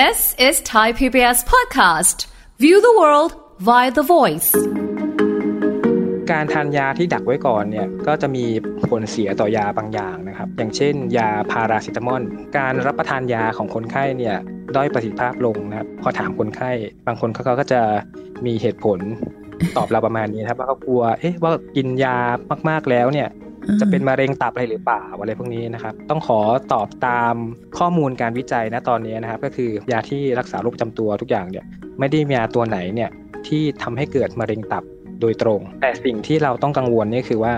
This is Thai PBS podcast. View the world via the voice. การทานยาที่ดักไว้ก่อนเนี่ยก็จะมีผลเสียต่อยาบางอย่างนะครับ อย่างเช่น ยาพาราซิตามอลการรับประทานยาของคนไข้เนี่ยด้อยประสิทธิภาพลงนะครับพอถามคนไข้ บางคนเขาก็จะมีเหตุผลตอบเราประมาณนี้ครับว่าเขากลัวเอ๊ะว่ากินยามากๆแล้วเนี่ย จะเป็นมะเร็งตับอะไรหรือเปล่าอะไรพวกนี้นะครับต้องขอตอบตามข้อมูลการวิจัยนะตอนนี้นะครับ ก็คือยาที่รักษาโรคประจำตัวทุกอย่างเนี่ยไม่ได้มียาตัวไหนเนี่ยที่ทำให้เกิดมะเร็งตับโดยตรง แต่สิ่งที่เราต้องกังวลนี่คือว่า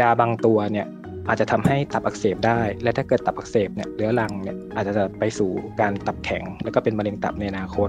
ยาบางตัวเนี่ยอาจจะทำให้ตับอักเสบได้ และถ้าเกิดตับอักเสบเนี่ยเรื้อรังเนี่ยอาจจะไปสู่การตับแข็ง แล้วก็เป็นมะเร็งตับในอนาคต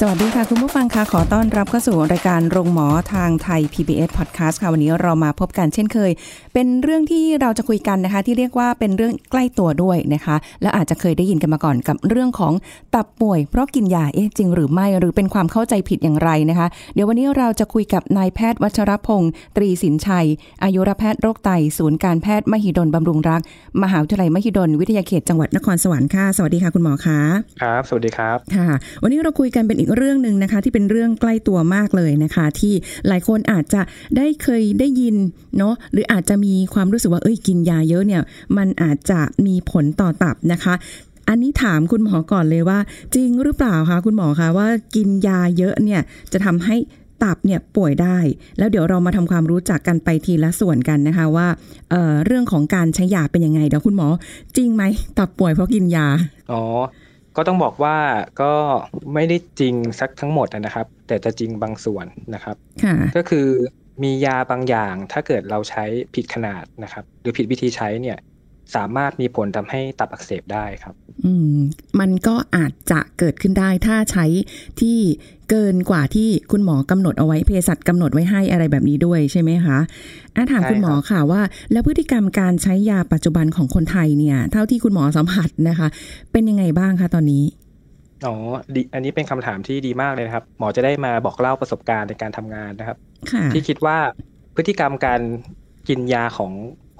สวัสดีค่ะ คุณผู้ฟังค่ะขอต้อนรับเข้าสู่รายการโรงหมอทางไทย PBS Podcast ค่ะ วันนี้เรามาพบกันเช่นเคย เป็นเรื่องที่เราจะคุยกันนะคะ ที่เรียกว่าเป็นเรื่องใกล้ตัวด้วยนะคะ และอาจจะเคยได้ยินกันมาก่อนกับเรื่องของตับป่วย เพราะกินยาเอ๊ะจริงหรือไม่หรือเป็นความเข้าใจผิดอย่างไรนะคะ เดี๋ยววันนี้เราจะคุยกับนายแพทย์วัชรพงศ์ตรีสินชัย อายุรแพทย์โรคไตศูนย์การแพทย์มหิดลบำรุงรัก มหาวิทยาลัยมหิดลวิทยาเขตจังหวัดนครสวรรค์ค่ะสวัสดีค่ะคุณหมอคะครับ สวัสดีครับค่ะ วันนี้เราคุยกันเป็นอีกเรื่องหนึ่งนะคะที่เป็นเรื่องใกล้ตัวมากเลยนะคะ ที่หลายคนอาจจะได้เคยได้ยินเนาะหรืออาจจะมีความรู้สึกว่าเอ้ยกินยาเยอะเนี่ย มันอาจจะมีผลต่อตับนะคะอันนี้ถามคุณหมอก่อนเลยว่า จริงหรือเปล่าคะคุณหมอคะว่ากินยาเยอะเนี่ยจะทำให้ตับเนี่ยป่วยได้ แล้วเดี๋ยวเรามาทำความรู้จักกันไปทีละส่วนกันนะคะว่าเเรื่องของการใช้ยาเป็นยังไงเดี๋ยวคุณหมอ จริงไหมตับป่วยเพราะกินยาอ๋อ ก็ต้องบอกว่าก็ไม่ได้จริงสักทั้งหมดนะครับ แต่จะจริงบางส่วนนะครับค่ะก็คือมียาบางอย่างถ้าเกิดเราใช้ผิดขนาดนะครับ หรือผิดวิธีใช้เนี่ย สามารถมีผลทำให้ตับอักเสบได้ครับ อืม มันก็อาจจะเกิดขึ้นได้ถ้าใช้ที่เกินกว่าที่คุณหมอกำหนดเอาไว้เภสัชกำหนดไว้ให้อะไรแบบนี้ด้วยใช่ไหมคะอะถามใช่คุณหมอครับค่ะว่า แล้วพฤติกรรมการใช้ยาปัจจุบันของคนไทยเนี่ย เท่าที่คุณหมอสัมผัสนะคะ เป็นยังไงบ้างคะตอนนี้อ๋อดีอันนี้เป็นคำถามที่ดีมากเลยนะครับ หมอจะได้มาบอกเล่าประสบการณ์ในการทำงานนะครับค่ะที่คิดว่าพฤติกรรมการกินยาของ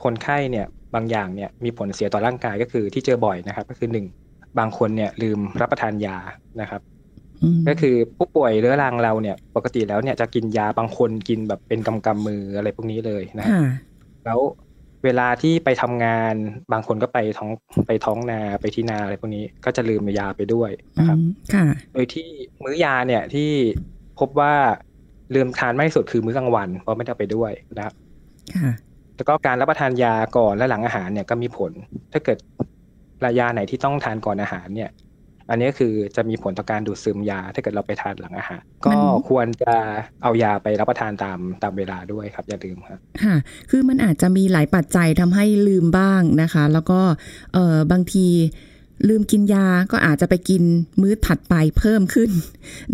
คนไข้เนี่ย บางอย่างเนี่ยมีผลเสียต่อร่างกายก็คือที่เจอบ่อยนะครับ ก็คือหนึ่งบางคนเนี่ยลืมรับประทานยานะครับอืมก็คือผู้ป่วยเรื้อรังเราเนี่ย ปกติแล้วเนี่ยจะกินยาบางคนกินแบบเป็นกำกำมืออะไรพวกนี้เลยนะครับค่ะแล้วเวลาที่ไปทำงานบางคนก็ไปท้องไปท้องนาไปที่นาอะไรพวกนี้ก็จะลืมยาไปด้วยอืนะครับมค่ะโดยที่มื้อยาเนี่ยที่พบว่าลืมทานมากที่สุดคือมื้อกลางวันเพราะไม่ได้เอาไปด้วยนะครับค่ะ แล้วก็การรับประทานยาก่อนและหลังอาหารเนี่ยก็มีผล ถ้าเกิดระยาไหนที่ต้องทานก่อนอาหารเนี่ย อันนี้คือจะมีผลต่อการดูดซึมยา ถ้าเกิดเราไปทานหลังอาหาร ก็ควรจะเอายาไปรับประทานตามตามเวลาด้วยครับอย่าลืมครับค่ะ คือมันอาจจะมีหลายปัจจัยทำให้ลืมบ้างนะคะ แล้วก็เออบางทีลืมกินยาก็อาจจะไปกินมื้อถัดไปเพิ่มขึ้น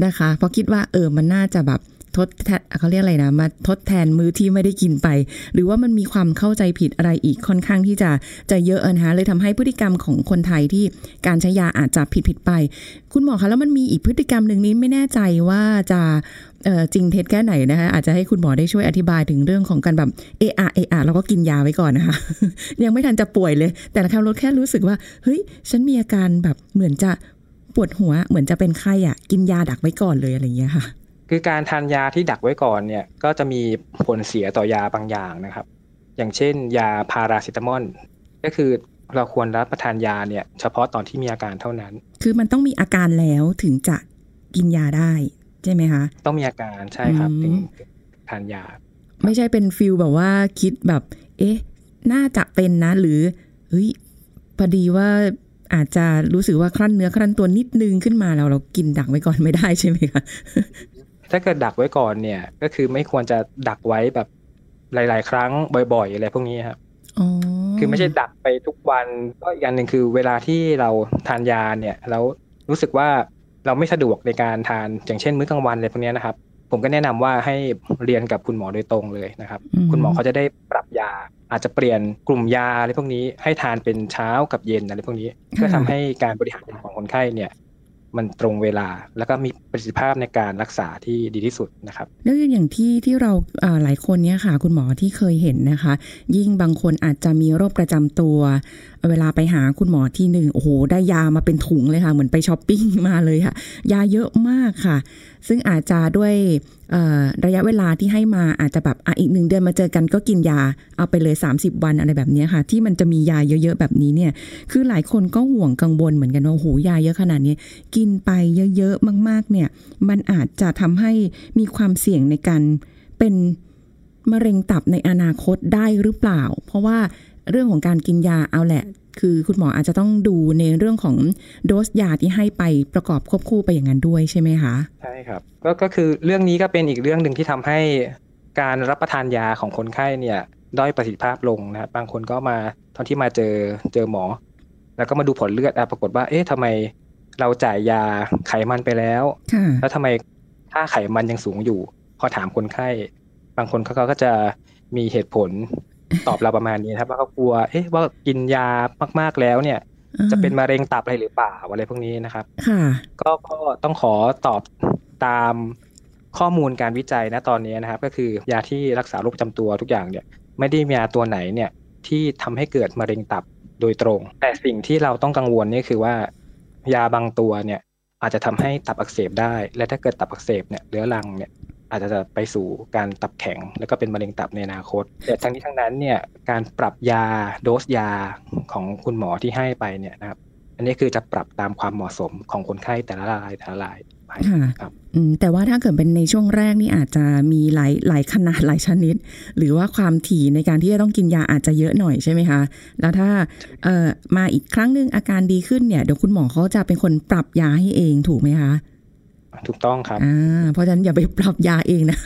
นะคะ เพราะคิดว่าเออมันน่าจะแบบ ทดแทนเขาเรียกอะไรนะมาทดแทนมื้อที่ไม่ได้กินไป หรือว่ามันมีความเข้าใจผิดอะไรอีกค่อนข้างที่จะจะเยอะนะคะเลยทำให้พฤติกรรมของคนไทยที่การใช้ยาอาจจะผิดผิดไป คุณหมอคะแล้วมันมีอีกพฤติกรรมหนึ่งนี้ไม่แน่ใจว่าจะจริงเท็จแค่ไหนนะคะอาจจะให้คุณหมอได้ช่วยอธิบายถึงเรื่องของการแบบเออะเออะแล้วก็กินยาไว้ก่อนนะคะยังไม่ทันจะป่วยเลย แต่ละครั้งรถแค่รู้สึกว่าเฮ้ยฉันมีอาการแบบเหมือนจะปวดหัวเหมือนจะเป็นไข้อะกินยาดักไว้ก่อนเลยอะไรอย่างเงี้ยค่ะ คือการทานยาที่ดักไว้ก่อนเนี่ยก็จะมีผลเสียต่อยาบางอย่างนะครับ อย่างเช่น ยาพาราซิตามอลก็คือเราควรรับประทานยาเนี่ยเฉพาะตอนที่มีอาการเท่านั้น คือมันต้องมีอาการแล้วถึงจะกินยาได้ใช่ไหมคะ ต้องมีอาการใช่ครับอืมถึงทานยา ไม่ใช่เป็นฟิลแบบว่าคิดแบบ เอ๊ะ น่าจะเป็นนะ หรือเฮ้ยพอดีว่าอาจจะรู้สึกว่าครั่นเนื้อครั่นตัวนิดนึงขึ้นมาแล้วเรากินดักไว้ก่อนไม่ได้ใช่ไหมคะ ถ้าเกิดดักไว้ก่อนเนี่ย ก็คือไม่ควรจะดักไว้แบบหลาย ๆ ครั้งบ่อย ๆ อะไรพวกนี้ครับอ๋อคือไม่ใช่ดักไปทุกวันก็อีกอย่างหนึ่งคือเวลาที่เราทานยาเนี่ยแล้วรู้สึกว่าเราไม่สะดวกในการทานอย่างเช่น มื้อกลางวันอะไรพวกเนี้ยนะครับ ผมก็แนะนำว่าให้เรียนกับคุณหมอโดยตรงเลยนะครับ คุณหมอเขาจะได้ปรับยา อาจจะเปลี่ยนกลุ่มยาอะไรพวกนี้ให้ทานเป็นเช้ากับเย็นอะไรพวกนี้เพื่อทำให้การบริหารยาของคนไข้เนี่ย มันตรงเวลา แล้วก็มีประสิทธิภาพในการรักษาที่ดีที่สุดนะครับแล้วอย่างที่ที่เราหลายคนเนี่ยค่ะ คุณหมอที่เคยเห็นนะคะ ยิ่งบางคนอาจจะมีโรคประจำตัว เวลาไปหาคุณหมอที่หนึ่งโอ้โห ได้ยามาเป็นถุงเลยค่ะ เหมือนไปช้อปปิ้งมาเลยค่ะ ยาเยอะมากค่ะ ซึ่งอาจจะด้วยระยะเวลาที่ให้มาอาจจะแบบออีกหนึ่งเดือนมาเจอกันก็กินยาเอาไปเลย 30 วันอะไรแบบนี้ค่ะ ที่มันจะมียาเยอะๆแบบนี้เนี่ย คือหลายคนก็ห่วงกังวลเหมือนกันว่าโหยาเยอะขนาดนี้ กินไปเยอะๆมาก ๆ เนี่ย มันอาจจะทำให้มีความเสี่ยงในการเป็นมะเร็งตับในอนาคตได้หรือเปล่า เพราะว่า เรื่องของการกินยาเอาแหละ คือคุณหมออาจจะต้องดูในเรื่องของโดสยาที่ให้ไปประกอบควบคู่ไปอย่างนั้นด้วยใช่ไหมคะใช่ครับก็ก็คือเรื่องนี้ก็เป็นอีกเรื่องหนึ่งที่ทำให้การรับประทานยาของคนไข้เนี่ยด้อยประสิทธิภาพลงนะครับบางคนก็มาตอนที่มาเจอเจอหมอ แล้วก็มาดูผลเลือดปรากฏว่า เอ๊ะทำไมเราจ่ายยาไขมันไปแล้ว แล้วทำไมถ้าไขมันยังสูงอยู่ พอถามคนไข้ บางคนเขาก็จะมีเหตุผล ตอบเราประมาณนี้ครับว่าเขากลัว เอ๊ะว่ากินยามากๆแล้วเนี่ย จะเป็นมะเร็งตับอะไรหรือเปล่าอะไรพวกนี้นะครับก็ก็ต้องขอตอบตามข้อมูลการวิจัยนะตอนนี้นะครับ ก็คือยาที่รักษาโรคประจำตัวทุกอย่างเนี่ย ไม่ได้มียาตัวไหนเนี่ย ที่ทำให้เกิดมะเร็งตับโดยตรง แต่สิ่งที่เราต้องกังวลนี่คือว่า ยาบางตัวเนี่ย อาจจะทำให้ตับอักเสบได้ และถ้าเกิดตับอักเสบเนี่ยเรื้อรังเนี่ย อาจจะไปสู่การตับแข็ง แล้วก็เป็นมะเร็งตับในอนาคต แต่ทั้งนี้ทั้งนั้นเนี่ยการปรับยาโดสยาของคุณหมอที่ให้ไปเนี่ยนะครับอันนี้คือจะปรับตามความเหมาะสมของคนไข้แต่ละรายแต่ละรายไปครับแต่ว่าถ้าเกิดเป็นในช่วงแรกนี่อาจจะมีหลายหลายขนาดหลายชนิด หรือว่าความถี่ในการที่จะต้องกินยาอาจจะเยอะหน่อยใช่ไหมคะ แล้วถ้าเอ่อมาอีกครั้งหนึ่งอาการดีขึ้นเนี่ยเดี๋ยวคุณหมอเขาจะเป็นคนปรับยาให้เองถูกไหมคะ ถูกต้องครับอ่าเพราะฉะนั้นอย่าไปปรับยาเองนะ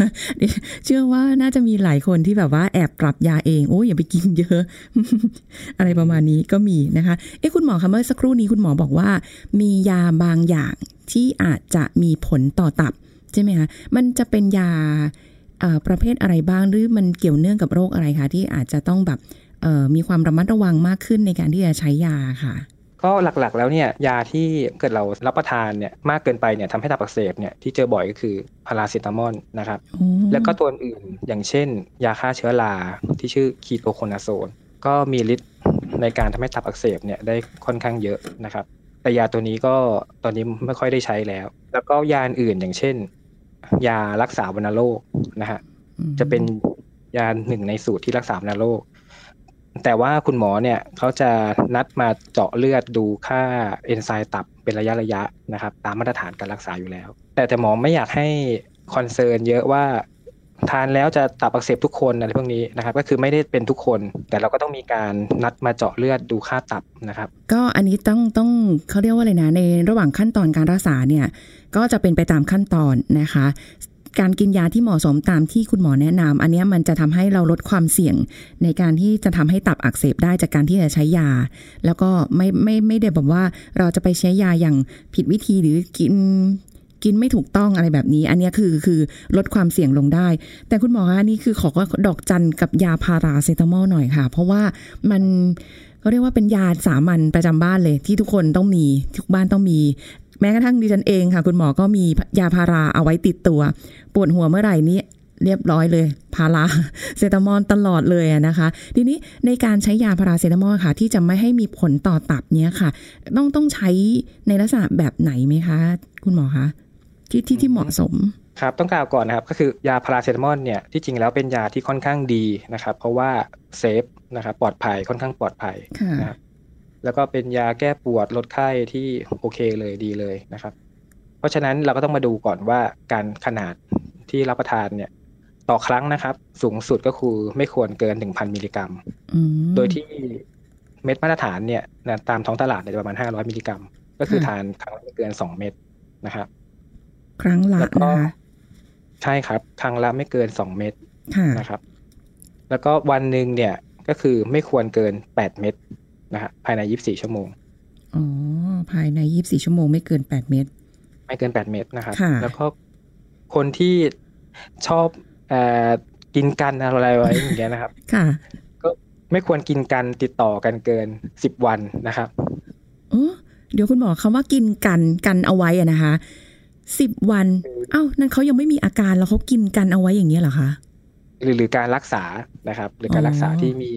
เชื่อว่าน่าจะมีหลายคนที่แบบว่าแอบปรับยาเองโอ้ยอย่าไปกินเยอะ อะไรประมาณนี้ก็มีนะคะ เอ้คุณหมอคะเมื่อสักครู่นี้คุณหมอบอกว่า มียาบางอย่างที่อาจจะมีผลต่อตับใช่ไหมคะ มันจะเป็นยาประเภทอะไรบ้างหรือมันเกี่ยวเนื่องกับโรคอะไรคะที่อาจจะต้องแบบมีความระมัดระวังมากขึ้นในการที่จะใช้ยาค่ะ ก็หลักๆแล้วเนี่ยยาที่เกิดเรารับประทานเนี่ยมากเกินไปเนี่ยทำให้ตับอักเสบเนี่ยที่เจอบ่อยก็คือพาราเซตามอลนะครับแล้วก็ตัวอื่นอย่างเช่น ยาฆ่าเชื้อราที่ชื่อคีโตโคนาโซนก็มีฤทธิ์ในการทำให้ตับอักเสบเนี่ยได้ค่อนข้างเยอะนะครับ แต่ยาตัวนี้ก็ตอนนี้ไม่ค่อยได้ใช้แล้ว แล้วก็ยาอื่นอย่างเช่น ยารักษาวัณโรคนะฮะจะเป็นยาหนึ่งในสูตรที่รักษาวัณโรค แต่ว่าคุณหมอเนี่ยเขาจะนัดมาเจาะเลือดดูค่าเอนไซม์ตับเป็นระยะระยะนะครับ ตามมาตรฐานการรักษาอยู่แล้ว แต่แต่หมอไม่อยากให้คอนเซิร์นเยอะว่าทานแล้วจะตับอักเสบทุกคนอะไรพวกนี้นะครับ ก็คือไม่ได้เป็นทุกคน แต่เราก็ต้องมีการนัดมาเจาะเลือดดูค่าตับนะครับ ก็อันนี้ต้องต้องเขาเรียกว่าอะไรนะในระหว่างขั้นตอนการรักษาเนี่ยก็จะเป็นไปตามขั้นตอนนะคะ การกินยาที่เหมาะสมตามที่คุณหมอแนะนำอันนี้มันจะทำให้เราลดความเสี่ยง ในการที่จะทำให้ตับอักเสบได้จากการที่จะใช้ยา แล้วก็ไม่ไม่ไม่ได้แบบว่าเราจะไปใช้ยาอย่างผิดวิธีหรือกินกินไม่ถูกต้องอะไรแบบนี้ อันนี้คือคือลดความเสี่ยงลงได้ แต่คุณหมอคะนี่คือขอดอกจันกับยาพาราเซตามอลหน่อยค่ะ เพราะว่ามันเขาเรียกว่าเป็นยาสามัญประจำบ้านเลย ที่ทุกคนต้องมีทุกบ้านต้องมี แม้กระทั่งดิฉันเองค่ะ คุณหมอก็มียาพาราเอาไว้ติดตัว ปวดหัวเมื่อไหร่นี้เรียบร้อยเลย พาราเซตามอลตลอดเลยนะคะ ทีนี้ในการใช้ยาพาราเซตามอลค่ะ ที่จะไม่ให้มีผลต่อตับเนี้ยค่ะ ต้องต้องใช้ในลักษณะแบบไหนไหมคะ คุณหมอคะที่ที่ที่เหมาะสมครับต้องกล่าวก่อนนะครับก็คือยาพาราเซตามอลเนี่ยที่จริงแล้วเป็นยาที่ค่อนข้างดีนะครับ เพราะว่าเซฟนะครับปลอดภัยค่อนข้างปลอดภัยนะครับ แล้วก็เป็นยาแก้ปวดลดไข้ที่โอเคเลยดีเลยนะครับ เพราะฉะนั้นเราก็ต้องมาดูก่อนว่าการขนาดที่รับประทานเนี่ยต่อครั้งนะครับ สูงสุดก็คือไม่ควรเกินหนึ่งพันมิลลิกรัมโดยที่เม็ดมาตรฐานเนี่ยตามท้องตลาดจะประมาณห้าร้อยมิลลิกรัม ก็คือทานครั้งละไม่เกินสองเม็ดนะครับ ครั้งละนะคะใช่ครับ ครั้งละไม่เกินสองเม็ดนะครับ แล้วก็วันหนึ่งเนี่ยก็คือไม่ควรเกินแปดเม็ด นะฮะภายในยี่สี่ชั่วโมง อ๋อ ภายในยี่สี่ชั่วโมงไม่เกินแปดเมตร ไม่เกินแปดเมตรนะครับ แล้วก็คนที่ชอบอกินกันอะไรไว้อย่างเงี้ยนะครับ ค่ะ ก็ไม่ควรกินกันติดต่อกันเกินสิบวันนะครับอ๋อเดี๋ยวคุณหมอคำว่ากินกันกันเอาไว้อะนะคะสิบวัน เอ้า นั่นเขายังไม่มีอาการแล้วเขากินกันเอาไว้อย่างเงี้ยเหรอคะ หรือหรือการรักษานะครับ หรือการอ๋อรักษาที่มี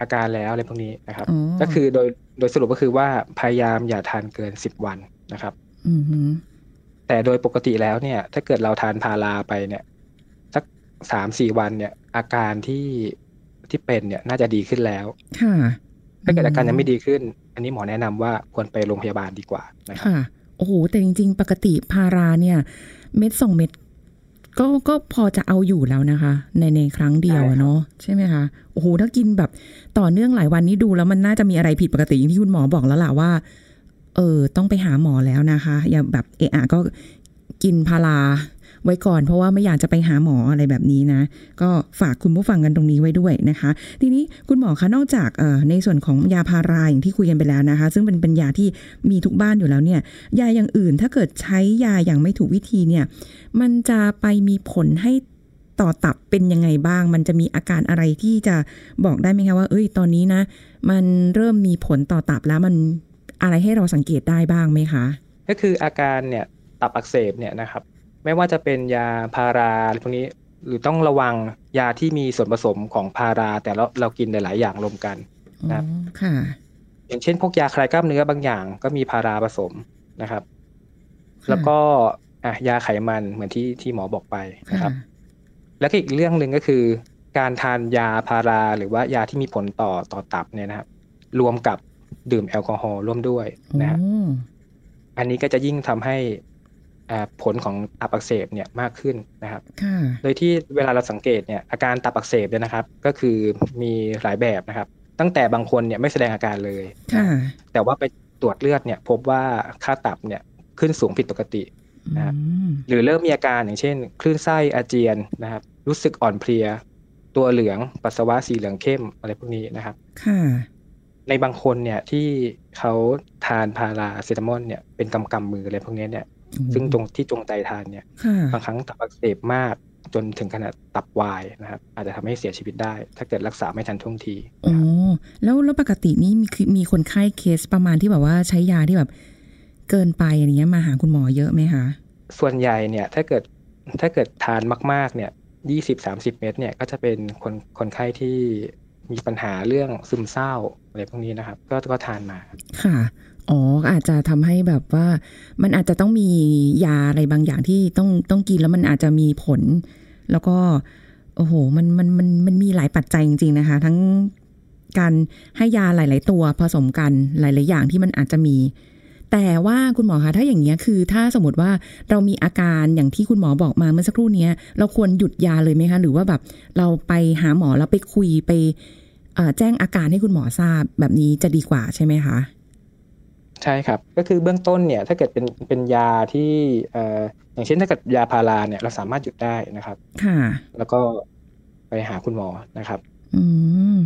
อาการแล้วอะไรพวกนี้นะครับอ๋อก็คือโดยโดยสรุปก็คือว่าพยายามอย่าทานเกินสิบวันนะครับอืมฮึแต่โดยปกติแล้วเนี่ย ถ้าเกิดเราทานพาราไปเนี่ย สักสามสี่วันเนี่ย อาการที่ที่เป็นเนี่ยน่าจะดีขึ้นแล้วค่ะถ้าเกิดอาการยังไม่ดีขึ้น อันนี้หมอแนะนำว่าควรไปโรงพยาบาลดีกว่านะครับค่ะโอ้โหแต่จริง ๆ ปกติพาราเนี่ย เม็ดสองเม็ด ก็ก็พอจะเอาอยู่แล้วนะคะ ในในครั้งเดียวอะเนาะใช่ไหมคะโอ้โหถ้ากินแบบต่อเนื่องหลายวันนี้ดูแล้วมันน่าจะมีอะไรผิดปกติอย่างที่คุณหมอบอกแล้วล่ะว่า เออ ต้องไปหาหมอแล้วนะคะ อย่าแบบเอะอะก็กินพารา ไว้ก่อน เพราะว่าไม่อยากจะไปหาหมออะไรแบบนี้นะ ก็ฝากคุณผู้ฟังกันตรงนี้ไว้ด้วยนะคะ ทีนี้คุณหมอคะนอกจากเอ่อในส่วนของยาพาราอย่างที่คุยกันไปแล้วนะคะ ซึ่งเป็นเป็นยาที่มีทุกบ้านอยู่แล้วเนี่ยยาอย่างอื่นถ้าเกิดใช้ยาอย่างไม่ถูกวิธีเนี่ย มันจะไปมีผลให้ต่อตับเป็นยังไงบ้าง มันจะมีอาการอะไรที่จะบอกได้ไหมคะว่า เอ้ย ตอนนี้นะ มันเริ่มมีผลต่อตับแล้วมันอะไรให้เราสังเกตได้บ้างไหมคะ ก็คืออาการเนี่ยตับอักเสบเนี่ยนะครับ ไม่ว่าจะเป็นยาพาราอะไรพวกนี้ หรือต้องระวังยาที่มีส่วนผสมของพารา แต่เราเรากินหลาย ๆ อย่างรวมกันอ๋อครับค่ะ อย่างเช่น พวกยาคลายกล้ามเนื้อบางอย่างก็มีพาราผสมนะครับ แล้วก็อะยาไขมันเหมือนที่ที่หมอบอกไปนะครับ แล้วก็อีกเรื่องหนึ่งก็คือ การทานยาพาราหรือว่ายาที่มีผลต่อต่อตับเนี่ยนะครับ รวมกับดื่มแอลกอฮอล์ร่วมด้วยค่ะนะฮะโอ้อันนี้ก็จะยิ่งทำให้อ่า ผลของตับอักเสบเนี่ยมากขึ้นนะครับค่ะโดยที่เวลาเราสังเกตเนี่ยอาการตับอักเสบเนี่ยนะครับ ก็คือมีหลายแบบนะครับ ตั้งแต่บางคนเนี่ยไม่แสดงอาการเลยค่ะแต่ว่าไปตรวจเลือดเนี่ยพบว่าค่าตับเนี่ยขึ้นสูงผิดปกตินะครับอืมหรือเริ่มมีอาการอย่างเช่น คลื่นไส้อาเจียนนะครับ รู้สึกอ่อนเพลีย ตัวเหลืองปัสสาวะสีเหลืองเข้มอะไรพวกนี้นะครับค่ะในบางคนเนี่ยที่เขาทานพาราเซตามอลเนี่ยเป็นกำกำมืออะไรพวกนี้เนี่ยโอ้โห ซึ่งจงที่จงใจทานเนี่ยค่ะบางครั้งตับอักเสบมากจนถึงขนาดตับวายนะครับ อาจจะทำให้เสียชีวิตได้ ถ้าเกิดรักษาไม่ทันท่วงทีโอ้แล้วแล้วปกตินี้มีคือมีคนไข้เคสประมาณที่แบบว่าใช้ยาที่แบบเกินไปอะไรเงี้ยมาหาคุณหมอเยอะไหมคะ ส่วนใหญ่เนี่ยถ้าเกิดถ้าเกิดทานมาก ๆ เนี่ยยี่สิบสามสิบเม็ดเนี่ยก็จะเป็นคนคนไข้ที่มีปัญหาเรื่องซึมเศร้าอะไรพวกนี้นะครับ ก็ก็ทานมา ค่ะ อ๋ออาจจะทำให้แบบว่ามันอาจจะต้องมียาอะไรบางอย่างที่ต้องต้องกินแล้วมันอาจจะมีผล แล้วก็ โอ้โห มันมันมันมันมีหลายปัจจัยจริงๆนะคะ ทั้งการให้ยาหลาย ๆ ตัวผสมกันหลาย ๆ อย่างที่มันอาจจะมี แต่ว่าคุณหมอคะถ้าอย่างเงี้ยคือ ถ้าสมมติว่าเรามีอาการอย่างที่คุณหมอบอกมาเมื่อสักครู่เนี้ยเราควรหยุดยาเลยไหมคะ หรือว่าแบบเราไปหาหมอแล้วไปคุยไปแจ้งอาการให้คุณหมอทราบแบบนี้จะดีกว่าใช่ไหมคะ ใช่ครับ ก็คือเบื้องต้นเนี่ยถ้าเกิดเป็นเป็นยาที่เอ่ออย่างเช่นถ้าเกิดยาพาราเนี่ยเราสามารถหยุดได้นะครับค่ะแล้วก็ไปหาคุณหมอนะครับ อืม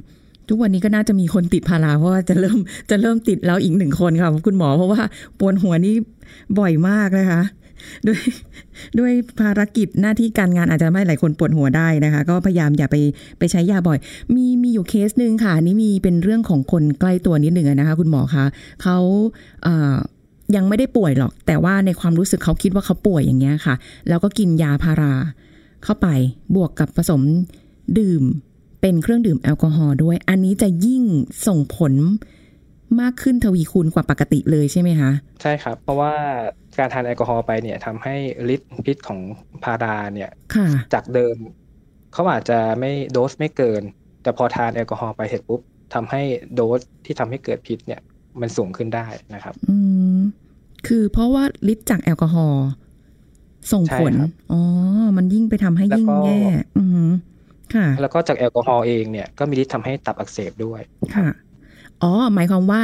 ทุกวันนี้ก็น่าจะมีคนติดพาราเพราะว่าจะเริ่มจะเริ่มติดแล้วอีกหนึ่งคนค่ะคุณหมอเพราะว่าปวดหัวนี่บ่อยมากนะคะ ด้วยด้วยภารกิจหน้าที่การงานอาจจะไม่หลายคนปวดหัวได้นะคะ ก็พยายามอย่าไปไปใช้ยาบ่อย มีมีอยู่เคสหนึ่งค่ะอันนี่มีเป็นเรื่องของคนใกล้ตัวนิดหนึ่งนะคะ คุณหมอคะเขาเยังไม่ได้ป่วยหรอก แต่ว่าในความรู้สึกเขาคิดว่าเขาป่วยอย่างเงี้ยค่ะ แล้วก็กินยาพารา เข้าไปบวกกับผสมดื่มเป็นเครื่องดื่มแอลกอฮอล์ด้วย อันนี้จะยิ่งส่งผล มากขึ้นทวีคูณกว่าปกติเลยใช่ไหมคะใช่ครับ เพราะว่าการทานแอลกอฮอล์ไปเนี่ยทำให้ฤทธิ์พิษของพาราเนี่ยค่ะจากเดิมเขาอาจจะไม่โดสไม่เกิน แต่พอทานแอลกอฮอล์ไปเสร็จปุ๊บทำให้โดสที่ทำให้เกิดพิษเนี่ยมันสูงขึ้นได้นะครับ อืมคือเพราะว่าฤทธิ์จากแอลกอฮอล์ส่งผลใช่ครับอ๋อ มันยิ่งไปทำให้ยิ่งแล้วก็แย่ อืมค่ะ แล้วก็จากแอลกอฮอล์เองเนี่ยก็มีฤทธิ์ทำให้ตับอักเสบด้วย ค่ะ อ๋อ หมายความว่า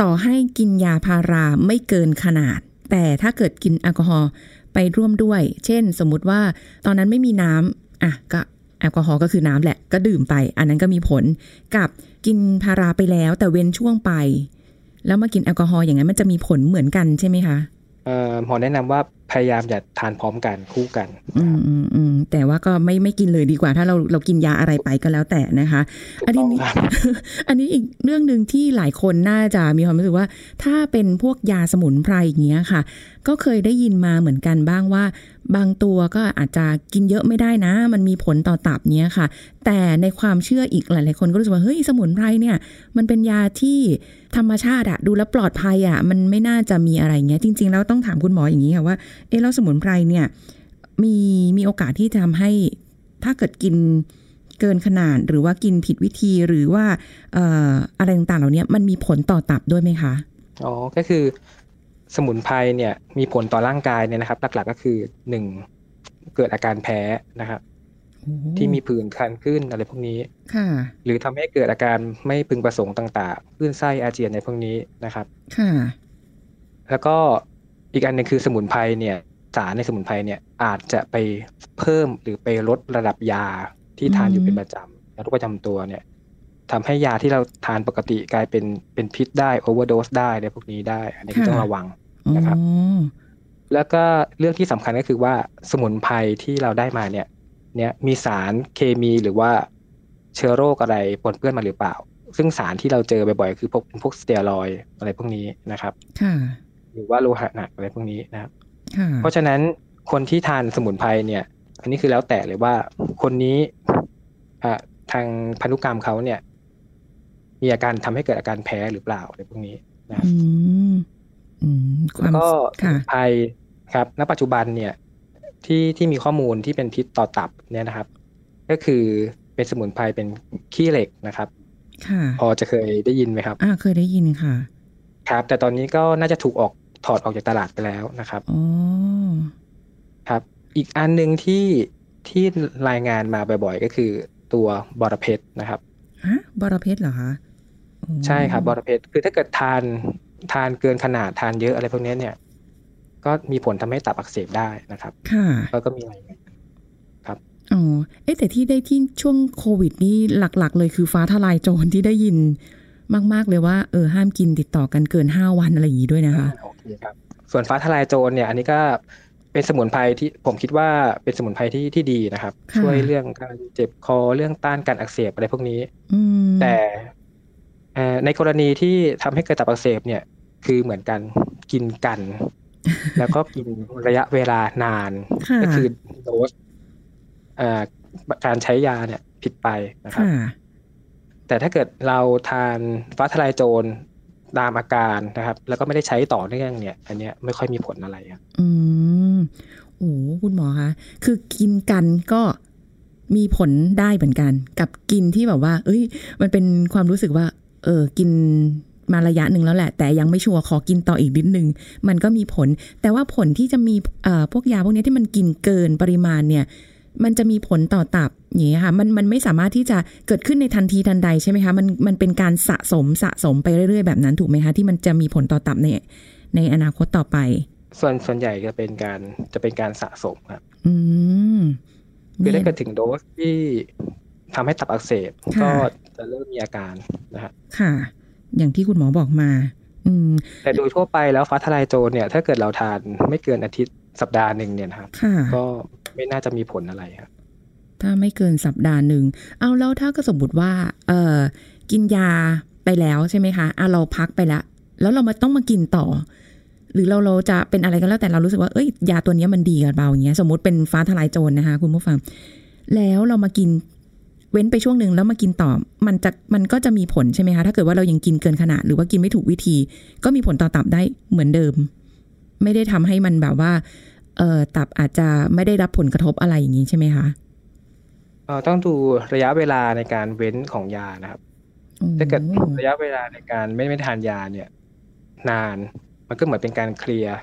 ต่อให้กินยาพาราไม่เกินขนาด แต่ถ้าเกิดกินแอลกอฮอล์ไปร่วมด้วย เช่น สมมุติว่าตอนนั้นไม่มีน้ำอะก็แอลกอฮอล์ก็คือน้ำแหละก็ดื่มไป อันนั้นก็มีผลกับกินพาราไปแล้ว แต่เว้นช่วงไป แล้วมากินแอลกอฮอล์อย่างนั้นมันจะมีผลเหมือนกันใช่ไหมคะเอ่อหมอแนะนำว่า พยายามอย่าทานพร้อมกันคู่กัน อืมอืมอืมแต่ว่าก็ไม่ไม่กินเลยดีกว่า ถ้าเราเรากินยาอะไรไปก็แล้วแต่นะคะ อันนี้ อันนี้อีกเรื่องหนึ่งที่หลายคนน่าจะมีความรู้สึกว่า ถ้าเป็นพวกยาสมุนไพรอย่างเงี้ยค่ะ ก็เคยได้ยินมาเหมือนกันบ้างว่า บางตัวก็อาจจะกินเยอะไม่ได้นะ มันมีผลต่อตับเนี้ยค่ะ แต่ในความเชื่ออีกหลาย ๆ คนก็รู้สึกว่าเฮ้ยสมุนไพรเนี่ย มันเป็นยาที่ธรรมชาติอะดูแลวปลอดภัยอะมันไม่น่าจะมีอะไรเงี้ย จริง ๆ แล้วต้องถามคุณหมออย่างนี้ค่ะว่าเออแล้วสมุนไพรเนี่ยมีมีโอกาสที่จะทำให้ถ้าเกิดกินเกินขนาดหรือว่ากินผิดวิธีหรือว่าเอ่ออะไรต่างๆเหล่านี้มันมีผลต่อตับด้วยไหมคะอ๋อก็คือสมุนไพรเนี่ยมีผลต่อร่างกายเนี่ยนะครับ หลักๆก็คือหนึ่งเกิดอาการแพ้นะครับที่มีผื่นคันขึ้นอะไรพวกนี้ค่ะหรือทำให้เกิดอาการไม่พึงประสงค์ต่างๆคลื่นไส้อาเจียนในพวกนี้นะครับ ค่ะ แล้วก็ อีกอันหนึงคือสมุนไพรเนี่ยสารในสมุนไพรเนี่ยอาจจะไปเพิ่มหรือไปลดระดับยาที่ทานอยู่เป็นประจำยาโรคประจำตัวเนี่ยทำให้ยาที่เราทานปกติกลายเป็นเป็นพิษได้โอเวอร์โดสได้ในพวกนี้ได้ อันนี้ก็ต้องระวังนะครับอ๋อแล้วก็เรื่องที่สำคัญก็คือว่าสมุนไพรที่เราได้มาเนี่ย เนี่ยมีสารเคมีหรือว่าเชื้อโรคอะไรปนเปื้อนมาหรือเปล่า ซึ่งสารที่เราเจอบ่อยๆ คือพวกพวกสเตียรอยด์อะไรพวกนี้นะครับค่ะ หรือว่าโลหะหนักอะไรพวกนี้นะครับค่ะเพราะฉะนั้นคนที่ทานสมุนไพรเนี่ย อันนี้คือแล้วแต่เลยว่าคนนี้อ่าทางพันธุกรรมเขาเนี่ย มีอาการทำให้เกิดอาการแพ้หรือเปล่าอะไรพวกนี้นะครับอืมอืมคแล้ววามก็สค่ะมุนไพรครับ ณ ปัจจุบันเนี่ย ที่ที่มีข้อมูลที่เป็นพิษต่อตับเนี่ยนะครับ ก็คือเป็นสมุนไพรเป็นขี้เหล็กนะครับค่ะพอจะเคยได้ยินไหมครับ อ่าเคยได้ยินค่ะ ครับ แต่ตอนนี้ก็น่าจะถูกออกถอดออกจากตลาดไปแล้วนะครับอ๋อครับ อีกอันหนึ่งที่ที่รายงานมาบ่อยๆ ก็คือตัวบอระเพ็ดนะครับฮะบอระเพ็ดเหรอคะอ๋อใช่ครับบอระเพ็ดคือถ้าเกิดทานทานเกินขนาดทานเยอะอะไรพวกนี้เนี่ย ก็มีผลทำให้ตับอักเสบได้นะครับ ค่ะแล้วก็มีรายงานอ๋อเอ๊ะแต่ที่ได้ที่ช่วงโควิดนี่หลัก ๆ เลยคือฟ้าทลายโจรที่ได้ยิน มาก ๆ เลยว่าเออห้ามกินติดต่อกันเกินห้าวันอะไรอย่างนี้ด้วยนะคะโอเคครับส่วนฟ้าทลายโจรเนี่ย อันนี้ก็เป็นสมุนไพรที่ผมคิดว่าเป็นสมุนไพรที่ที่ดีนะครับค่ะช่วยเรื่องการเจ็บคอเรื่องต้านการอักเสบอะไรพวกนี้อืมแต่เอ่อในกรณีที่ทำให้เกิดตับอักเสบเนี่ย คือเหมือนกันกินกัน แล้วก็กินระยะเวลานานค่ะก็คือโดสเอ่อการใช้ยาเนี่ยผิดไปนะครับค่ะ แต่ถ้าเกิดเราทานฟ้าทลายโจรตามอาการนะครับ แล้วก็ไม่ได้ใช้ต่อเนื่องเนี่ย อันเนี้ยไม่ค่อยมีผลอะไรครับอืมโอ้คุณหมอคะคือกินกันก็มีผลได้เหมือนกัน กับกินที่แบบว่า เอ้ย มันเป็นความรู้สึกว่า เออกินมาระยะหนึ่งแล้วแหละ แต่ยังไม่ชัวร์ขอกินต่ออีกนิดนึง มันก็มีผล แต่ว่าผลที่จะมีเอ่อพวกยาพวกนี้ที่มันกินเกินปริมาณเนี่ย มันจะมีผลต่อตับอย่างเงี้ยค่ะมันมันไม่สามารถที่จะเกิดขึ้นในทันทีทันใดใช่ไหมคะมันมันเป็นการสะสมสะสมไปเรื่อยๆแบบนั้นถูกไหมคะที่มันจะมีผลต่อตับในในอนาคตต่อไป ส่วนส่วนใหญ่จะเป็นการจะเป็นการสะสมครับ อืมคือถ้านี่ยเกิดถึงโดสที่ทำให้ตับอักเสบค่ะก็จะเริ่มมีอาการนะฮะค่ะ อย่างที่คุณหมอบอกมา อืม แต่โดยทั่วไปแล้วฟ้าทลายโจรเนี่ย ถ้าเกิดเราทานไม่เกินอาทิตย์สัปดาห์หนึ่งเนี่ยนะครับค่ะก็ ไม่น่าจะมีผลอะไรครับถ้าไม่เกินสัปดาห์หนึ่ง เอาแล้วถ้าก็สมมติว่า เออกินยาไปแล้วใช่ไหมคะอะเราพักไปแล้ว แล้วเรามาต้องมากินต่อ หรือเราเราจะเป็นอะไรก็แล้วแต่เรารู้สึกว่า เอ้ย ยาตัวนี้มันดีกับเราอย่างเงี้ย สมมติเป็นฟ้าทลายโจรนะคะ คุณผู้ฟัง แล้วเรามากิน เว้นไปช่วงหนึ่งแล้วมากินต่อ มันจะ มันก็จะมีผลใช่ไหมคะ ถ้าเกิดว่าเรายังกินเกินขนาด หรือว่ากินไม่ถูกวิธี ก็มีผลต่อตับได้เหมือนเดิม ไม่ได้ทำให้มันแบบว่า เออตับอาจจะไม่ได้รับผลกระทบอะไรอย่างนี้ใช่ไหมคะเอ่อต้องดูระยะเวลาในการเว้นของยานะครับ ถ้าเกิดระยะเวลาในการไม่ไม่ทานยาเนี่ย นานมันก็เหมือนเป็นการเคลียร์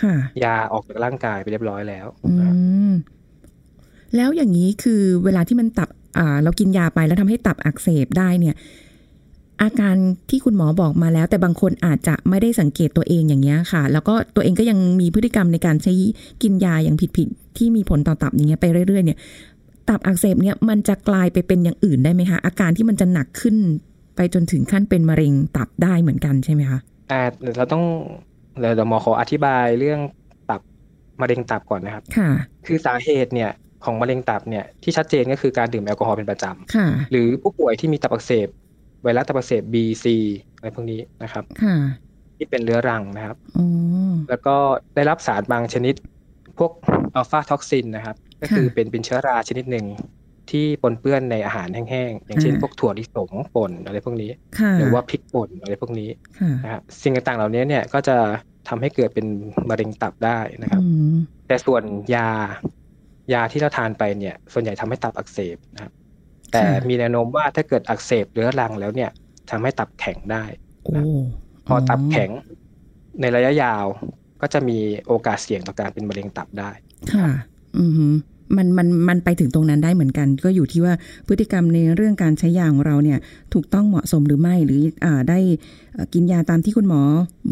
ค่ะยาออกจากร่างกายไปเรียบร้อยแล้วอืนะครับมแล้วอย่างนี้คือเวลาที่มันตับอ่าเรากินยาไปแล้วทำให้ตับอักเสบได้เนี่ย อาการที่คุณหมอบอกมาแล้ว แต่บางคนอาจจะไม่ได้สังเกตตัวเองอย่างเงี้ยค่ะ แล้วก็ตัวเองก็ยังมีพฤติกรรมในการใช้กินยาอย่างผิดๆที่มีผลต่อตับอย่างเงี้ยไปเรื่อยๆเนี่ยตับอักเสบเนี่ยมันจะกลายไปเป็นอย่างอื่นได้ไหมคะอาการที่มันจะหนักขึ้นไปจนถึงขั้นเป็นมะเร็งตับได้เหมือนกันใช่ไหมคะอ่าเราต้องเดี๋ยวเดี๋ยวหมอขออธิบายเรื่องตับมะเร็งตับก่อนนะครับ ค่ะ คือสาเหตุเนี่ยของมะเร็งตับเนี่ยที่ชัดเจนก็คือการดื่มแอลกอฮอล์เป็นประจค่ะำหรือผู้ป่วยที่มีตับอักเสบ ไวรัสตับอักเสบ B C อะไรพวกนี้นะครับค่ะที่เป็นเรื้อรังนะครับอ๋อแล้วก็ได้รับสารบางชนิดพวกอัลฟาท็อกซินนะครับ ก็คือค่ะเป็นเป็นเชื้อราชนิดหนึ่งที่ปนเปื้อนในอาหารแห้งๆ อย่างเช่นอ่าพวกถั่วลิสงป่นอะไรพวกนี้ค่ะหรือว่าพริกป่นอะไรพวกนี้ค่ะนะครับสิ่งต่างๆเหล่านี้เนี่ยก็จะทำให้เกิดเป็นมะเร็งตับได้นะครับอืมแต่ส่วนยายาที่เราทานไปเนี่ย ส่วนใหญ่ทำให้ตับอักเสบนะครับ แต่มีแนวโน้มว่าถ้าเกิดอักเสบเรื้อรังแล้วเนี่ยทำให้ตับแข็งได้โอ้พอตับแข็งในระยะยาวก็จะมีโอกาสเสี่ยงต่อการเป็นมะเร็งตับได้ ค่ะอือหือมันมันมันไปถึงตรงนั้นได้เหมือนกัน ก็อยู่ที่ว่าพฤติกรรมในเรื่องการใช้ยาของเราเนี่ย ถูกต้องเหมาะสมหรือไม่หรืออ่าได้เอ่อกินยาตามที่คุณหมอ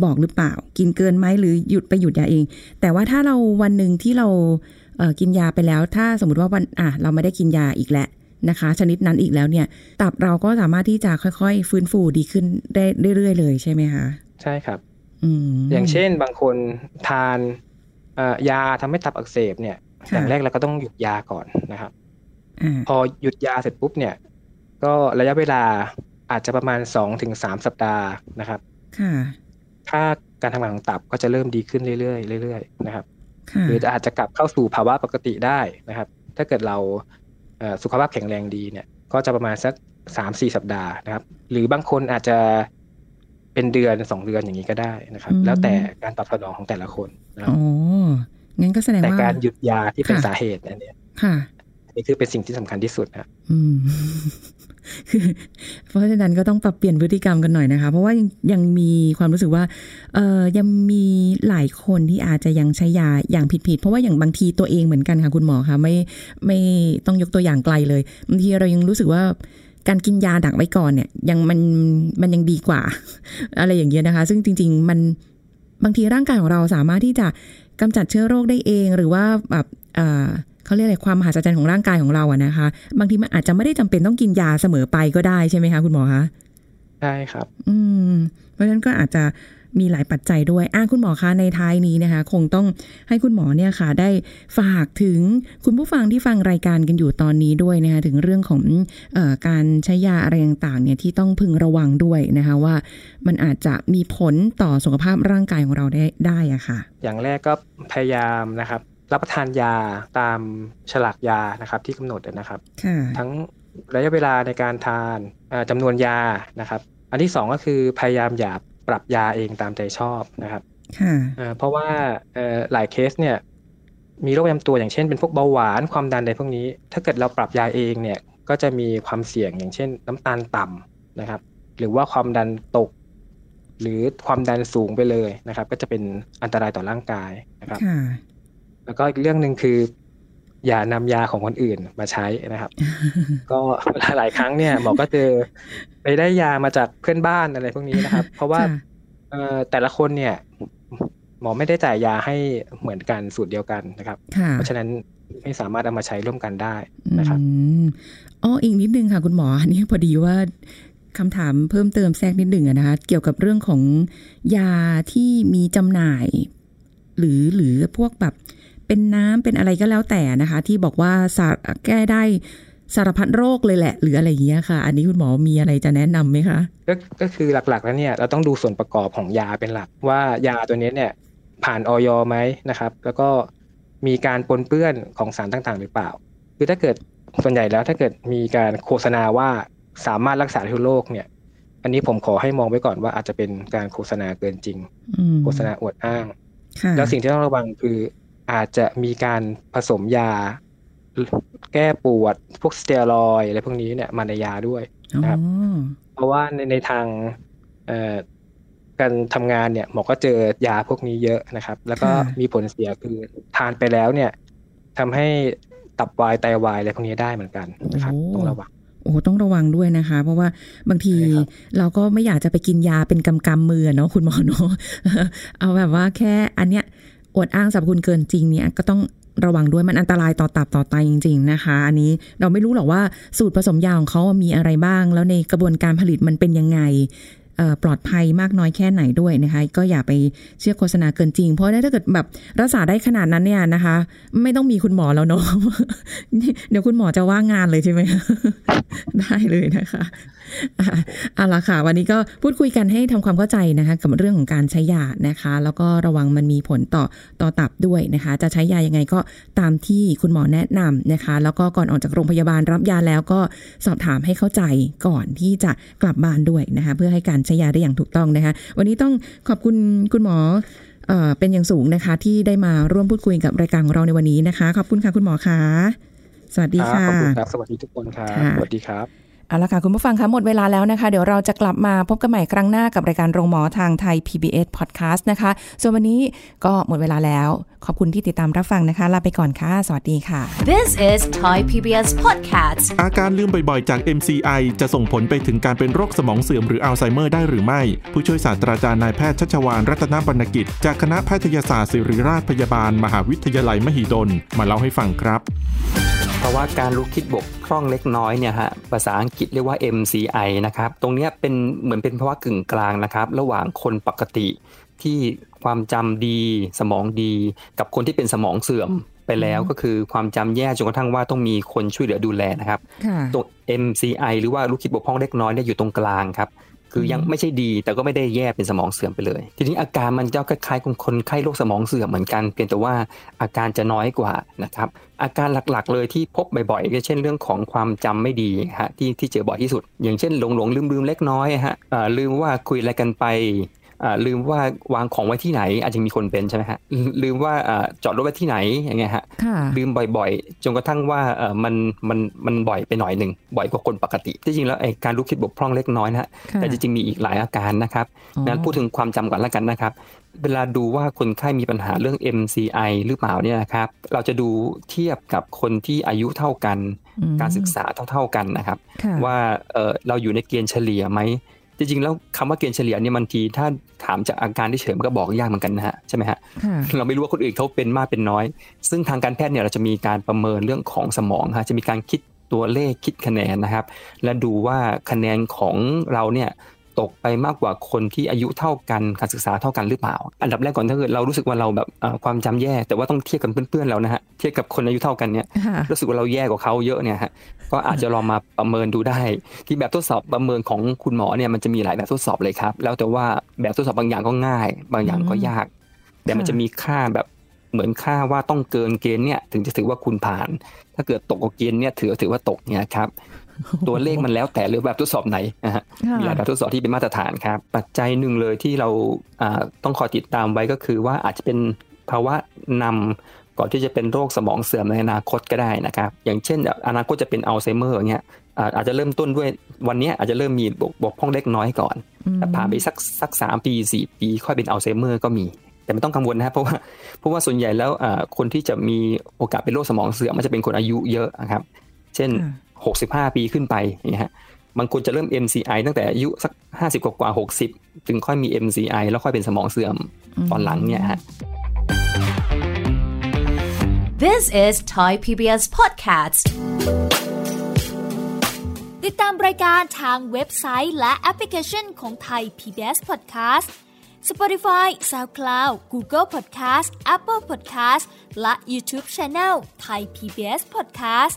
บอกหรือเปล่า กินเกินไหมหรือหยุดไปหยุดยาเอง แต่ว่าถ้าเราวันหนึ่งที่เราเอ่อกินยาไปแล้ว ถ้าสมมติว่าวันอะเราไม่ได้กินยาอีกแล้ว นะคะ ชนิดนั้นอีกแล้วเนี่ย ตับเราก็สามารถที่จะค่อย ๆ ฟื้นฟูดีขึ้นได้เรื่อยๆเลยใช่ไหมคะ ใช่ครับอืมอย่างเช่นบางคนทานเอ่อยาทำให้ตับอักเสบเนี่ยค่ะอย่างแรกเราก็ต้องหยุดยาก่อนนะครับอ่าพอหยุดยาเสร็จปุ๊บเนี่ย ก็ระยะเวลาอาจจะประมาณ2-3ถึง3สัปดาห์นะครับค่ะค่าการทำงานของตับก็จะเริ่มดีขึ้นเรื่อยๆเรื่อยๆนะครับค่ะหรืออาจจะกลับเข้าสู่ภาวะปกติได้นะครับ ถ้าเกิดเราเอ่อ สุขภาพแข็งแรงดีเนี่ยก็จะประมาณสักสามสี่สัปดาห์นะครับ หรือบางคนอาจจะเป็นเดือนสองเดือนอย่างนี้ก็ได้นะครับ แล้วแต่การตอบสนองของแต่ละคนนะครับอ๋องั้นก็แสดงแต่ว่าการหยุดยาที่เป็นค่ะสาเหตุอันเนี้ยค่ะอันนี่คือเป็นสิ่งที่สำคัญที่สุดนะคือเพราะฉะนั้นก็ต้องปรับเปลี่ยนพฤติกรรมกันหน่อยนะคะ เพราะว่ายังมีความรู้สึกว่าเออยังมีหลายคนที่อาจจะยังใช้ยาอย่างผิดๆเพราะว่าอย่างบางทีตัวเองเหมือนกันค่ะคุณหมอคะไม่ไม่ต้องยกตัวอย่างไกลเลยบางทีเรายังรู้สึกว่าการกินยาดักไว้ก่อนเนี่ย ยังมันมันยังดีกว่า อะไรอย่างเงี้ยนะคะ ซึ่งจริง ๆ มันบางทีร่างกายของเราสามารถที่จะกำจัดเชื้อโรคได้เองหรือว่าแบบอ่อ เขาเรียกอะไรความมหัศจรรย์ของร่างกายของเราอะนะคะ บางทีมันอาจจะไม่ได้จำเป็นต้องกินยาเสมอไปก็ได้ใช่ไหมคะคุณหมอคะใช่ครับ อืม เพราะฉะนั้นก็อาจจะมีหลายปัจจัยด้วยอะคุณหมอคะในท้ายนี้นะคะ คงต้องให้คุณหมอเนี่ยค่ะ ได้ฝากถึงคุณผู้ฟังที่ฟังรายการกันอยู่ตอนนี้ด้วยนะคะถึงเรื่องของเออการใช้ยาอะไรต่างๆเนี่ยที่ต้องพึงระวังด้วยนะคะ ว่ามันอาจจะมีผลต่อสุขภาพร่างกายของเราได้ได้อะค่ะ อย่างแรกก็พยายามนะครับ รับประทานยาตามฉลากยานะครับที่กำหนดนะครับค่ะทั้งระยะเวลาในการทานเอ่อจำนวนยานะครับ อันที่สองก็คือพยายามอย่าปรับยาเองตามใจชอบนะครับค่ะเอ่อเพราะว่าเอ่อหลายเคสเนี่ยมีโรคประจำตัวอย่างเช่นเป็นพวกเบาหวานความดันอะไรพวกนี้ ถ้าเกิดเราปรับยาเองเนี่ยก็จะมีความเสี่ยงอย่างเช่น น้ำตาลต่ำนะครับ หรือว่าความดันตก หรือความดันสูงไปเลยนะครับ ก็จะเป็นอันตรายต่อร่างกายนะครับค่ะ แล้วก็อีกเรื่องหนึ่งคือ อย่านำยาของคนอื่นมาใช้นะครับ ก็หลายๆครั้งเนี่ยหมอก็เจอไปได้ยามาจากเพื่อนบ้านอะไรพวกนี้นะครับ เพราะว่าค่ะเอ่อแต่ละคนเนี่ย หมอไม่ได้จ่ายยาให้เหมือนกันสูตรเดียวกันนะครับค่ะเพราะฉะนั้นไม่สามารถเอามาใช้ร่วมกันได้นะครับอืมอ๋ออีกนิดนึงค่ะ คุณหมออันนี้พอดีว่าคำถามเพิ่มเติมแทรกนิดหนึ่งอะนะคะเกี่ยวกับเรื่องของยาที่มีจำหน่าย หรือหรือพวกแบบ เป็นน้ำเป็นอะไรก็แล้วแต่นะคะ ที่บอกว่าสารแก้ได้สารพัดโรคเลยแหละ หรืออะไรอย่างเงี้ยค่ะ อันนี้คุณหมอมีอะไรจะแนะนำไหมคะก็ก็คือหลักๆแล้วเนี่ยเราต้องดูส่วนประกอบของยาเป็นหลัก ว่ายาตัวนี้เนี่ยผ่านออยไหมนะครับ แล้วก็มีการปนเปื้อนของสารต่างๆ หรือเปล่า คือถ้าเกิดส่วนใหญ่แล้วถ้าเกิดมีการโฆษณาว่าสามารถรักษาทุกโรคเนี่ย อันนี้ผมขอให้มองไว้ก่อนว่าอาจจะเป็นการโฆษณาเกินจริงอืมโฆษณาอวดอ้างค่ะแล้วสิ่งที่ต้องระวังคือ อาจจะมีการผสมยา แก้ปวดพวกสเตียรอยด์อะไรพวกนี้เนี่ยมาในยาด้วยอ๋อครับ เพราะว่าในในทางเอ่อการทำงานเนี่ยหมอก็เจอยาพวกนี้เยอะนะครับ แล้วก็มีผลเสียคือทานไปแล้วเนี่ยทำให้ตับวายไตวายอะไรพวกนี้ได้เหมือนกันนะครับต้องระวังโอ้ต้องระวังด้วยนะคะ เพราะว่าบางทีใช่ครับเราก็ไม่อยากจะไปกินยาเป็นกำกำมือเนาะคุณหมอเนาะเอาแบบว่าแค่อันเนี้ย อวดอ้างสรรพคุณเกินจริงเนี่ยก็ต้องระวังด้วยมันอันตรายต่อตับต่อไตจริง ๆนะคะ อันนี้เราไม่รู้หรอกว่าสูตรผสมยาของเขามีอะไรบ้าง แล้วในกระบวนการผลิตมันเป็นยังไง ปลอดภัยมากน้อยแค่ไหนด้วยนะคะ ก็อย่าไปเชื่อโฆษณาเกินจริง เพราะถ้าเกิดแบบรักษาได้ขนาดนั้นเนี่ยนะคะ ไม่ต้องมีคุณหมอแล้วเนาะเดี๋ยวคุณหมอจะว่างงานเลยใช่ไหมได้เลยนะคะอะเอาละค่ะ วันนี้ก็พูดคุยกันให้ทำความเข้าใจนะคะ กับเรื่องของการใช้ยานะคะ แล้วก็ระวังมันมีผลต่อต่อตับด้วยนะคะ จะใช้ยายังไงก็ตามที่คุณหมอแนะนำนะคะ แล้วก็ก่อนออกจากโรงพยาบาลรับยาแล้วก็สอบถามให้เข้าใจก่อนที่จะกลับบ้านด้วยนะคะ เพื่อให้การช้ยาได้อย่างถูกต้องนะคะ วันนี้ต้องขอบคุณคุณหมอเอ่อเป็นอย่างสูงนะคะ ที่ได้มาร่วมพูดคุยกับรายการของเราในวันนี้นะคะ ขอบคุณค่ะคุณหมอคะสวัสดีค่ะขอบคุณครับ สวัสดีทุกคนครับค่ะสวัสดีครับ เอาละค่ะคุณผู้ฟังคะหมดเวลาแล้วนะคะ เดี๋ยวเราจะกลับมาพบกันใหม่ครั้งหน้ากับรายการโรงหมอทางไทย PBS Podcast นะคะ ส่วนวันนี้ก็หมดเวลาแล้ว ขอบคุณที่ติดตามรับฟังนะคะ ลาไปก่อนค่ะ สวัสดีค่ะ This is Thai PBS Podcast. อาการลืมบ่อยๆ จาก MCI จะส่งผลไปถึงการเป็นโรคสมองเสื่อมหรืออัลไซเมอร์ได้หรือไม่ ผู้ช่วยศาสตราจารย์นายแพทย์ชัชวานรัตนบรรณกิจ จากคณะแพทยศาสตร์ศิริราชพยาบาล มหาวิทยาลัยมหิดลมาเล่าให้ฟังครับ เพราะว่าการรู้คิดบกพร่องเล็กน้อยเนี่ยฮะภาษาอังกฤษเรียกว่า MCI นะครับตรงเนี้ยเป็นเหมือนเป็นภาวะกึ่งกลางนะครับ ระหว่างคนปกติที่ความจำดีสมองดี กับคนที่เป็นสมองเสื่อมไปแล้วก็คือความจำแย่จนกระทั่งว่าต้องมีคนช่วยเหลือดูแลนะครับค่ะตรง MCI หรือว่ารู้คิดบกพร่องเล็กน้อยเนี่ยอยู่ตรงกลางครับ คือยังไม่ใช่ดีแต่ก็ไม่ได้แย่เป็นสมองเสื่อมไปเลย ทีนี้อาการมันจะคล้ายๆกับคนไข้โรคสมองเสื่อมเหมือนกันเพียงแต่ว่าอาการจะน้อยกว่านะครับอาการหลักๆ เลยที่พบบ่อยๆก็เช่นเรื่องของความจำไม่ดีฮะที่ที่เจอบ่อยที่สุด อย่างเช่นหลงหลงลืมลืมๆเล็กน้อยฮะอ่าลืมว่าคุยอะไรกันไปอ่า ลืมว่าวางของไว้ที่ไหน อาจจะมีคนเป็นใช่ไหมฮะลืมว่าอ่าจอดรถไว้ที่ไหนอย่างเงี้ยฮะค่ะลืมบ่อยๆ จนกระทั่งว่าเออมันมันมันบ่อยไปหน่อยหนึ่งบ่อยกว่าคนปกติที่จริงแล้วไอ้การรู้คิดบกพร่องเล็กน้อยนะฮะค่ะแต่จริงๆมีอีกหลายอาการนะครับอ๋องั้นพูดถึงความจำก่อนแล้วกันนะครับเวลาดูว่าคนไข้มีปัญหาเรื่อง MCI หรือเปล่าเนี่ยนะครับ เราจะดูเทียบกับคนที่อายุเท่ากันอืมการศึกษาเท่าๆกันนะครับค่ะว่าเออเราอยู่ในเกณฑ์เฉลี่ยไหม จริงๆแล้วคำว่าเกณฑ์เฉลี่ยเนี่ยบางทีถ้าถามจากอาการที่เฉยมันก็บอกยากเหมือนกันนะฮะใช่ไหมฮะค่ะเราไม่รู้ว่าคนอื่นเขาเป็นมากเป็นน้อย ซึ่งทางการแพทย์เนี่ยเราจะมีการประเมินเรื่องของสมองฮะจะมีการคิดตัวเลขคิดคะแนนนะครับ และดูว่าคะแนนของเราเนี่ย ตกไปมากกว่าคนที่อายุเท่ากันการศึกษาเท่ากันหรือเปล่า อันดับแรกก่อนถ้าเกิดเรารู้สึกว่าเราแบบเอ่อความจำแย่ แต่ว่าต้องเทียบกับเพื่อนๆเรานะฮะเทียบกับคนอายุเท่ากันเนี่ยค่ะรู้สึกว่าเราแย่กว่าเขาเยอะเนี่ยฮะก็อาจจะลองมาประเมินดูได้ ที่แบบทดสอบประเมินของคุณหมอเนี่ยมันจะมีหลายแบบทดสอบเลยครับ แล้วแต่ว่าแบบทดสอบบางอย่างก็ง่าย บางอย่างก็ยาก แต่มันจะมีค่าแบบเหมือนค่าว่าต้องเกินเกณฑ์เนี่ยถึงจะถือว่าคุณผ่าน ถ้าเกิดตกกว่าเกณฑ์เนี่ยถือถือว่าตกเนี่ยครับ ตัวเลขมันแล้วแต่เลยแบบทดสอบไหนนะฮะค่ะมีหลายแบบทดสอบที่เป็นมาตรฐานครับ ปัจจัยหนึ่งเลยที่เราอ่าต้องคอยติดตามไว้ก็คือว่าอาจจะเป็นภาวะนำก่อนที่จะเป็นโรคสมองเสื่อมในอนาคตก็ได้นะครับ อย่างเช่นแบบอนาคตจะเป็นอัลไซเมอร์อย่างเงี้ยอ่าอาจจะเริ่มต้นด้วยวันเนี้ยอาจจะเริ่มมีบกบกพร่องเล็กน้อยก่อนแต่ผ่านไปสักสักสามปีสี่ปี ค่อยเป็นอัลไซเมอร์ก็มี แต่ไม่ต้องกังวลนะครับเพราะว่าเพราะว่าส่วนใหญ่แล้วอ่าคนที่จะมีโอกาสเป็นโรคสมองเสื่อมมันจะเป็นคนอายุเยอะนะครับ เช่นค่ะ 65 ปีขึ้นไปอย่างเงี้ยฮะบางคนจะเริ่ม MCI ตั้งแต่อายุสัก 50 กว่ากว่าๆ60 ถึงค่อยมี MCI แล้วค่อยเป็นสมองเสื่อมตอนหลังเนี่ยฮะ This is Thai PBS Podcast. ติดตามรายการทางเว็บไซต์และแอปพลิเคชันของไทย PBS Podcast Spotify SoundCloud Google Podcast Apple Podcast และ YouTube Channel Thai PBS Podcast